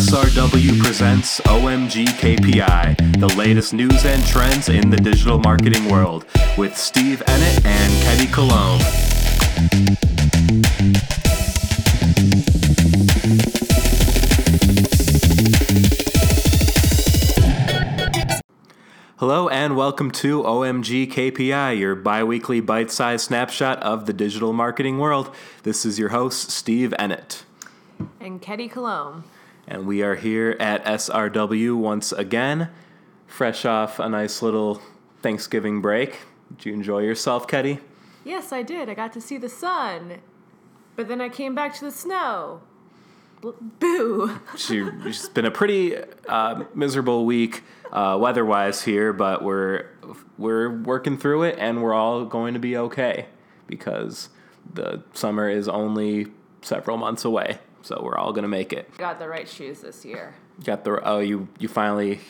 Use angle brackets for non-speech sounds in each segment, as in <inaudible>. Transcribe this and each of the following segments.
SRW presents OMG KPI, the latest news and trends in the digital marketing world, with Steve Ennett and Ketty Cologne. Hello and welcome to OMG KPI, your bi weekly bite sized snapshot of the digital marketing world. This is your host, Steve Ennett. And Ketty Cologne. And we are here at SRW once again, fresh off a nice little Thanksgiving break. Did you enjoy yourself, Ketty? Yes, I did. I got to see the sun. But then I came back to the snow. Boo. <laughs> It's been a pretty uh, miserable week uh, weather-wise here, but we're we're working through it, and we're all going to be okay because the summer is only several months away. So we're all gonna make it. Got the right shoes this year. Got the oh you you finally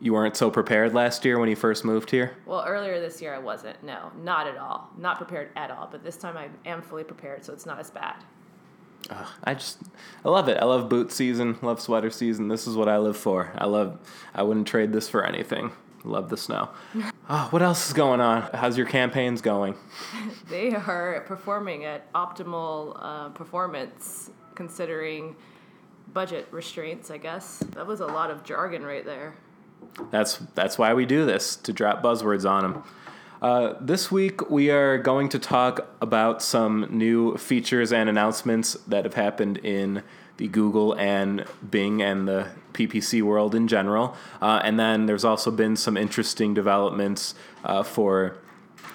you weren't so prepared last year when you first moved here. Well, earlier this year I wasn't. No, not at all. Not prepared at all. But this time I am fully prepared, so it's not as bad. Uh, I just I love it. I love boot season. Love sweater season. This is what I live for. I love. I wouldn't trade this for anything. Love the snow. Oh, <laughs> what else is going on? How's your campaigns going? <laughs> they are performing at optimal uh, performance considering budget restraints, I guess. That was a lot of jargon right there. That's that's why we do this to drop buzzwords on them. Uh, this week we are going to talk about some new features and announcements that have happened in the Google and Bing and the PPC world in general. Uh, and then there's also been some interesting developments uh, for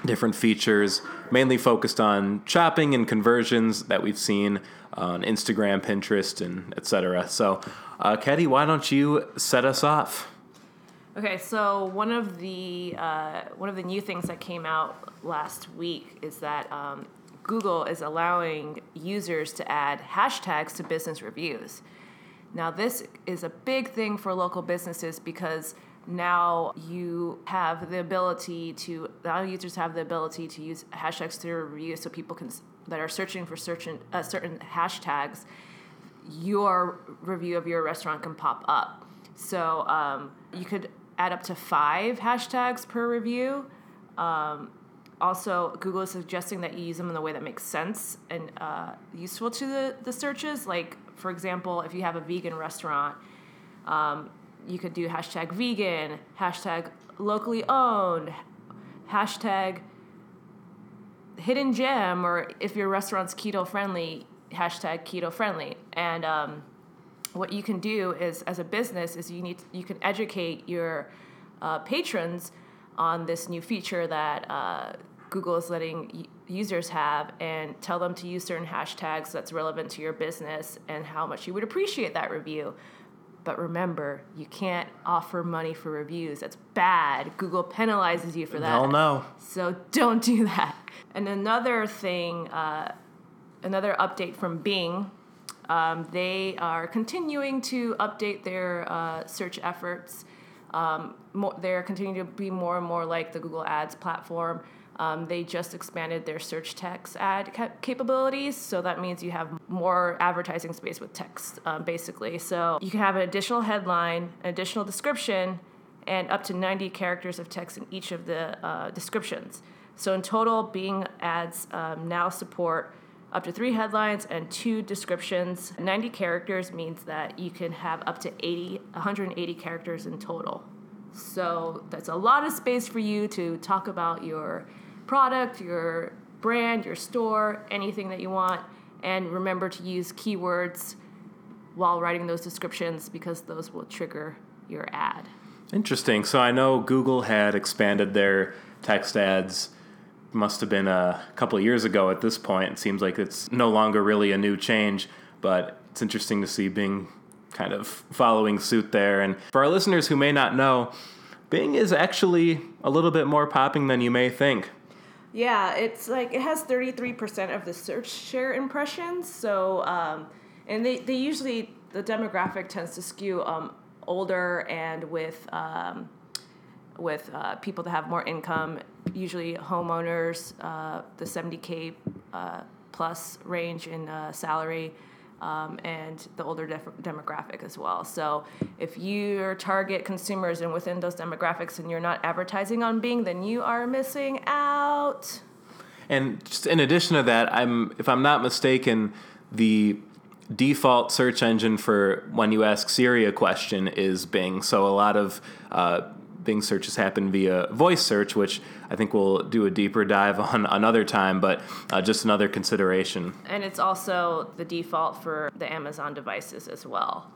different features, mainly focused on shopping and conversions that we've seen on Instagram, Pinterest, and etc. So, uh, Ketty, why don't you set us off? Okay, so one of the uh, one of the new things that came out last week is that um, Google is allowing users to add hashtags to business reviews. Now, this is a big thing for local businesses because now you have the ability to now users have the ability to use hashtags to review so people can that are searching for certain uh, certain hashtags your review of your restaurant can pop up. So um, you could add up to five hashtags per review. Um, also google is suggesting that you use them in a way that makes sense and uh, useful to the, the searches. Like for example if you have a vegan restaurant um, you could do hashtag vegan, hashtag locally owned, hashtag hidden gem, or if your restaurant's keto friendly, hashtag keto friendly. And um, what you can do is, as a business, is you need you can educate your uh, patrons on this new feature that uh, Google is letting users have, and tell them to use certain hashtags that's relevant to your business and how much you would appreciate that review. But remember, you can't offer money for reviews. That's bad. Google penalizes you for that. Hell no. So don't do that. And another thing, uh, another update from Bing, um, they are continuing to update their uh, search efforts. Um, more, they're continuing to be more and more like the Google Ads platform. Um, they just expanded their search text ad cap- capabilities, so that means you have more advertising space with text, um, basically. So you can have an additional headline, an additional description, and up to 90 characters of text in each of the uh, descriptions. So in total, Bing ads um, now support up to three headlines and two descriptions. 90 characters means that you can have up to 80, 180 characters in total. So that's a lot of space for you to talk about your product, your brand, your store, anything that you want. And remember to use keywords while writing those descriptions because those will trigger your ad. Interesting. So I know Google had expanded their text ads must have been a couple years ago at this point. It seems like it's no longer really a new change, but it's interesting to see Bing kind of following suit there. And for our listeners who may not know, Bing is actually a little bit more popping than you may think. Yeah, it's like it has 33% of the search share impressions. So, um, and they, they usually, the demographic tends to skew um, older and with, um, with uh, people that have more income, usually homeowners, uh, the 70K uh, plus range in uh, salary. Um, and the older def- demographic as well. So if you target consumers and within those demographics and you're not advertising on Bing, then you are missing out. And just in addition to that, I'm if I'm not mistaken, the default search engine for when you ask Siri a question is Bing. So a lot of uh, Bing searches happen via voice search, which I think we'll do a deeper dive <laughs> on another time, but uh, just another consideration. And it's also the default for the Amazon devices as well.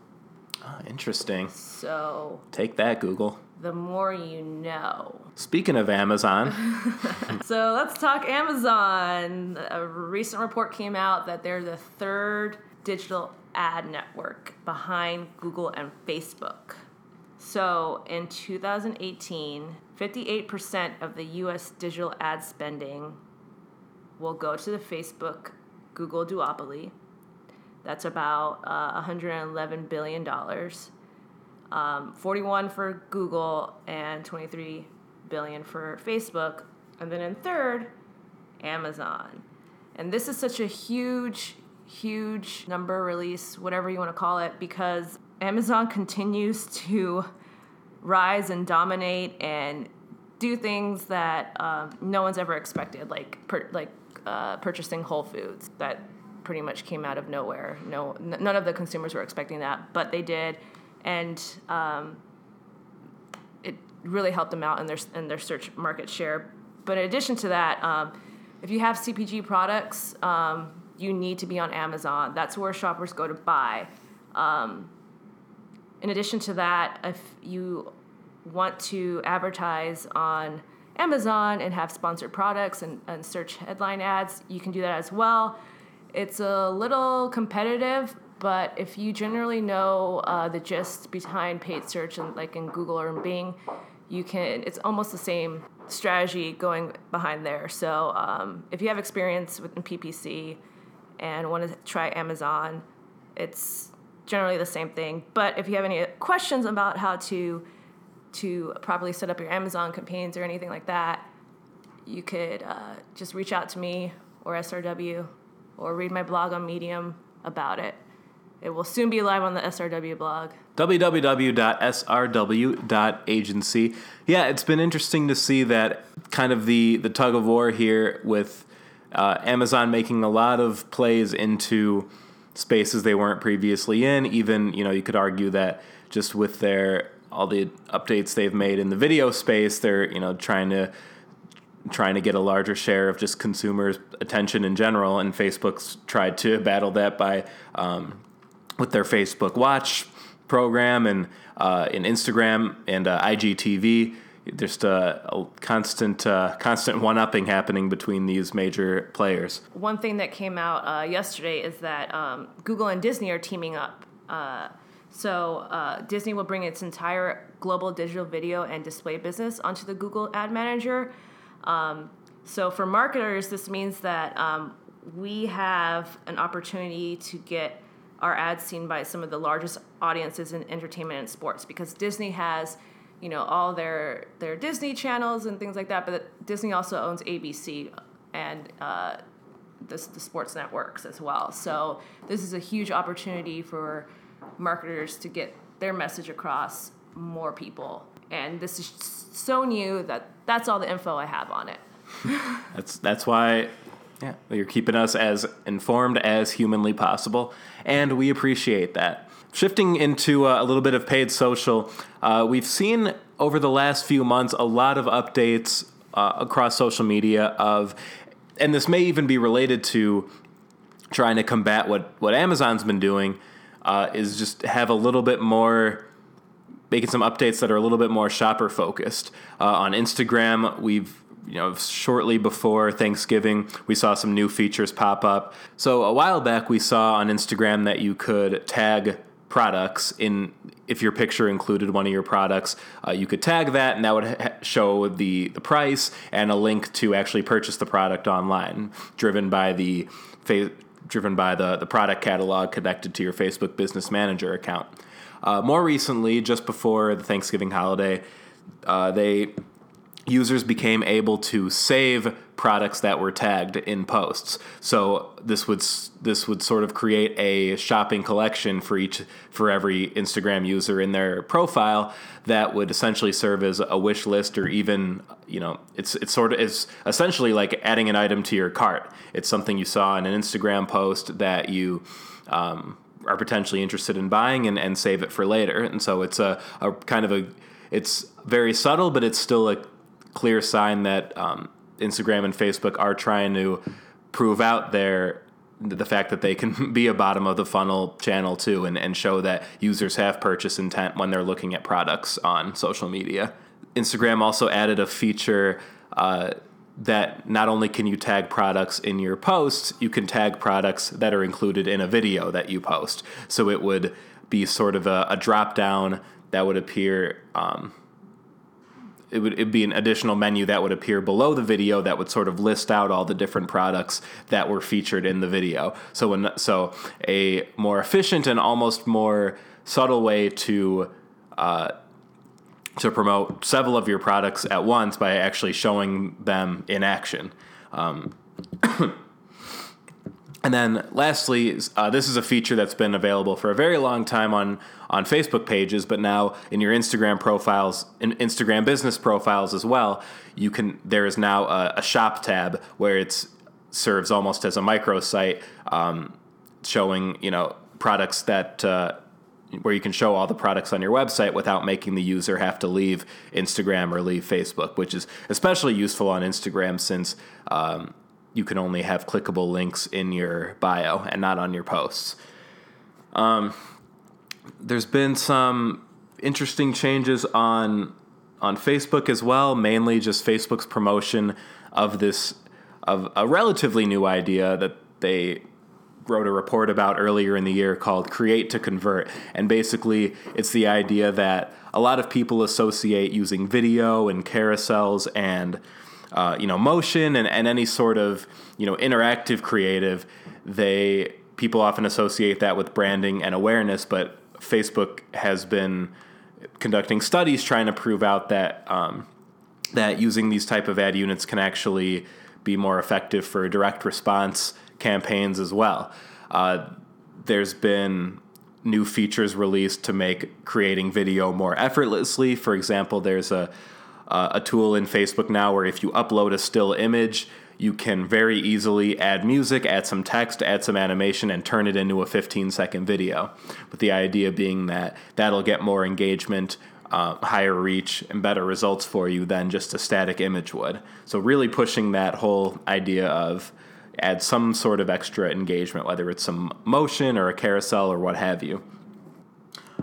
Oh, interesting. So take that, Google. The more you know. Speaking of Amazon. <laughs> <laughs> so let's talk Amazon. A recent report came out that they're the third digital ad network behind Google and Facebook. So in 2018, 58% of the US digital ad spending will go to the Facebook Google duopoly. That's about uh, $111 billion. Um, 41 for Google and 23 billion for Facebook. And then in third, Amazon. And this is such a huge, huge number release, whatever you want to call it, because Amazon <laughs> continues to rise and dominate and do things that um, no one's ever expected, like per, like uh, purchasing Whole Foods. That pretty much came out of nowhere. No, n- none of the consumers were expecting that, but they did, and um, it really helped them out in their in their search market share. But in addition to that, um, if you have CPG products, um, you need to be on Amazon. That's where shoppers go to buy. Um, in addition to that, if you want to advertise on Amazon and have sponsored products and, and search headline ads, you can do that as well. It's a little competitive, but if you generally know uh, the gist behind paid search and like in Google or in Bing, you can. It's almost the same strategy going behind there. So um, if you have experience with PPC and want to try Amazon, it's generally the same thing. But if you have any questions about how to to properly set up your Amazon campaigns or anything like that, you could uh, just reach out to me or SRW or read my blog on Medium about it. It will soon be live on the SRW blog. www.srw.agency. Yeah, it's been interesting to see that kind of the, the tug of war here with uh, Amazon making a lot of plays into spaces they weren't previously in. Even, you know, you could argue that just with their all the updates they've made in the video space, they're, you know, trying to trying to get a larger share of just consumers' attention in general. And Facebook's tried to battle that by um, with their Facebook Watch program and uh, in Instagram and uh, IGTV. There's a, a constant, uh, constant one-upping happening between these major players. One thing that came out uh, yesterday is that um, Google and Disney are teaming up. Uh, so uh, Disney will bring its entire global digital video and display business onto the Google Ad Manager. Um, so for marketers, this means that um, we have an opportunity to get our ads seen by some of the largest audiences in entertainment and sports because Disney has you know all their their Disney channels and things like that, but Disney also owns ABC and uh, the, the sports networks as well. So this is a huge opportunity for marketers to get their message across more people. And this is so new that that's all the info I have on it. <laughs> that's that's why yeah, you're keeping us as informed as humanly possible, and we appreciate that. Shifting into uh, a little bit of paid social, uh, we've seen over the last few months a lot of updates uh, across social media of, and this may even be related to trying to combat what, what Amazon's been doing, uh, is just have a little bit more making some updates that are a little bit more shopper focused. Uh, on Instagram, we've you know, shortly before Thanksgiving, we saw some new features pop up. So a while back, we saw on Instagram that you could tag products in if your picture included one of your products uh, you could tag that and that would ha- show the, the price and a link to actually purchase the product online driven by the fa- driven by the, the product catalog connected to your facebook business manager account. Uh, more recently just before the thanksgiving holiday uh, they users became able to save products that were tagged in posts. So this would this would sort of create a shopping collection for each for every Instagram user in their profile that would essentially serve as a wish list or even you know it's it's sort of it's essentially like adding an item to your cart. It's something you saw in an Instagram post that you um, are potentially interested in buying and, and save it for later. And so it's a, a kind of a it's very subtle, but it's still a clear sign that um, Instagram and Facebook are trying to prove out their the fact that they can <laughs> be a bottom of the funnel channel too and, and show that users have purchase intent when they're looking at products on social media. Instagram also added a feature uh, that not only can you tag products in your posts, you can tag products that are included in a video that you post. So it would be sort of a, a drop down that would appear. Um, it would it'd be an additional menu that would appear below the video that would sort of list out all the different products that were featured in the video. So when so a more efficient and almost more subtle way to uh, to promote several of your products at once by actually showing them in action. Um, <coughs> and then lastly, uh, this is a feature that's been available for a very long time on, on Facebook pages, but now in your Instagram profiles, in Instagram business profiles as well, you can there is now a, a shop tab where it serves almost as a microsite, um, showing you know products that uh, where you can show all the products on your website without making the user have to leave Instagram or leave Facebook, which is especially useful on Instagram since um, you can only have clickable links in your bio and not on your posts. Um, there's been some interesting changes on on Facebook as well, mainly just Facebook's promotion of this of a relatively new idea that they wrote a report about earlier in the year called Create to Convert. And basically, it's the idea that a lot of people associate using video and carousels and uh, you know motion and, and any sort of you know interactive creative they people often associate that with branding and awareness but facebook has been conducting studies trying to prove out that um, that using these type of ad units can actually be more effective for direct response campaigns as well. Uh, there's been new features released to make creating video more effortlessly. For example, there's a a tool in Facebook now where if you upload a still image, you can very easily add music, add some text, add some animation, and turn it into a 15 second video. With the idea being that that'll get more engagement, uh, higher reach, and better results for you than just a static image would. So, really pushing that whole idea of add some sort of extra engagement, whether it's some motion or a carousel or what have you.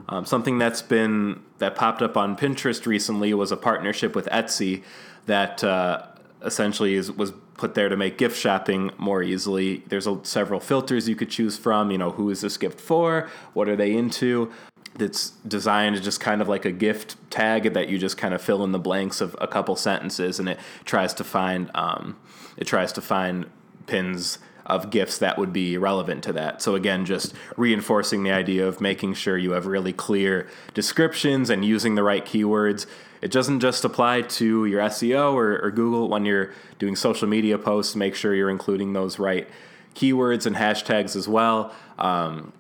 Um, something that's been that popped up on Pinterest recently was a partnership with Etsy that uh, essentially is, was put there to make gift shopping more easily. There's a, several filters you could choose from. You know, who is this gift for? What are they into? That's designed just kind of like a gift tag that you just kind of fill in the blanks of a couple sentences, and it tries to find um, it tries to find pins of gifts that would be relevant to that. So again, just reinforcing the idea of making sure you have really clear descriptions and using the right keywords. It doesn't just apply to your SEO or, or Google when you're doing social media posts. Make sure you're including those right keywords and hashtags as well. Um,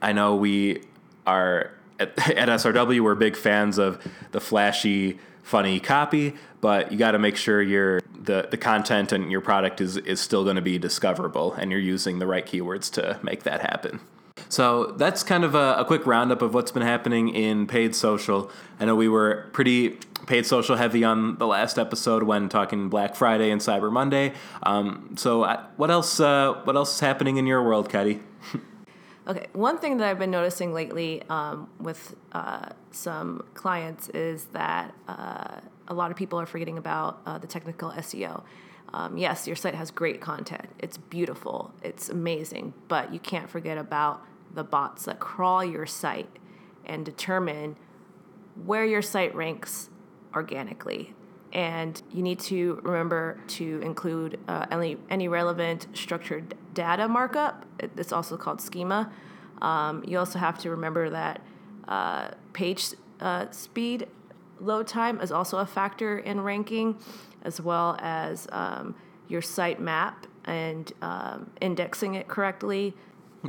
I know we are at, <laughs> at SRW. We're big fans of the flashy, funny copy, but you got to make sure you're the, the content and your product is, is still going to be discoverable and you're using the right keywords to make that happen. So that's kind of a, a, quick roundup of what's been happening in paid social. I know we were pretty paid social heavy on the last episode when talking Black Friday and Cyber Monday. Um, so I, what else? Uh, what else is happening in your world, Ketty? <laughs> okay, one thing that I've been noticing lately um, with uh, some clients is that. Uh, a lot of people are forgetting about uh, the technical SEO. Um, yes, your site has great content. It's beautiful. It's amazing. But you can't forget about the bots that crawl your site and determine where your site ranks organically. And you need to remember to include uh, any, any relevant structured data markup. It's also called schema. Um, you also have to remember that uh, page uh, speed load time is also a factor in ranking, as well as um, your site map and um, indexing it correctly.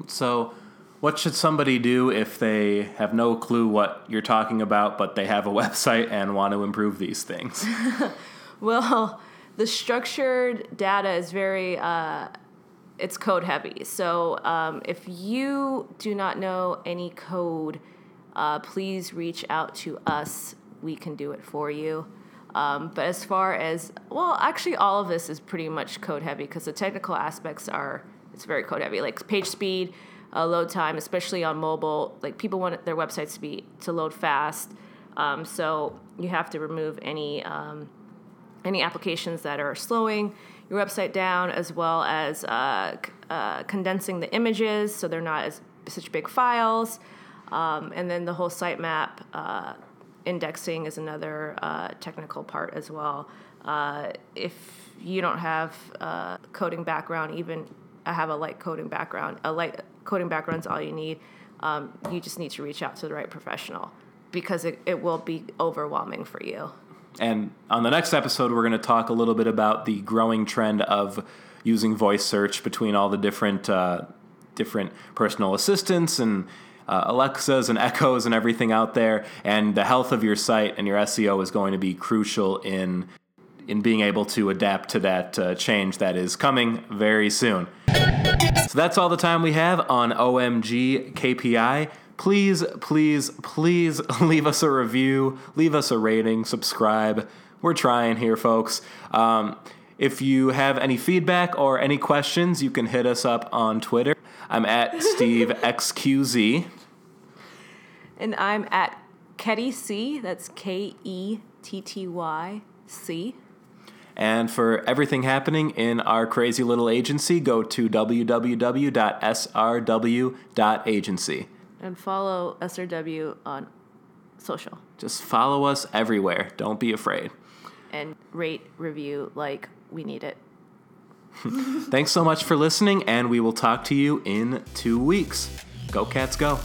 So, what should somebody do if they have no clue what you're talking about, but they have a <laughs> website and want to improve these things? <laughs> well, the structured data is very uh, it's code heavy. So um, if you do not know any code, uh, please reach out to us. We can do it for you. Um, but as far as well, actually, all of this is pretty much code heavy because the technical aspects are it's very code heavy, like page speed, uh, load time, especially on mobile. Like people want their websites to be to load fast, um, so you have to remove any um, any applications that are slowing your website down, as well as uh, uh, condensing the images so they're not as such big files, um, and then the whole sitemap uh, indexing is another uh, technical part as well. Uh, if you don't have a coding background, even I have a light coding background, a light coding background is all you need. Um, you just need to reach out to the right professional because it, it will be overwhelming for you. And on the next episode, we're going to talk a little bit about the growing trend of using voice search between all the different uh, different personal assistants and uh, Alexas and Echoes and everything out there. And the health of your site and your SEO is going to be crucial in in being able to adapt to that uh, change that is coming very soon. So that's all the time we have on OMG KPI please, please, please <laughs> leave us a review, leave us a rating, subscribe. We're trying here, folks. Um, if you have any feedback or any questions, you can hit us up on Twitter. I'm at <laughs> SteveXQZ. And I'm at Ketty C. That's K E T T Y C. And for everything happening in our crazy little agency, go to www.srw.agency and follow SRW on social. Just follow us everywhere. Don't be afraid. And rate, review like we need it. <laughs> Thanks so much for listening, and we will talk to you in two weeks. Go, Cats, go.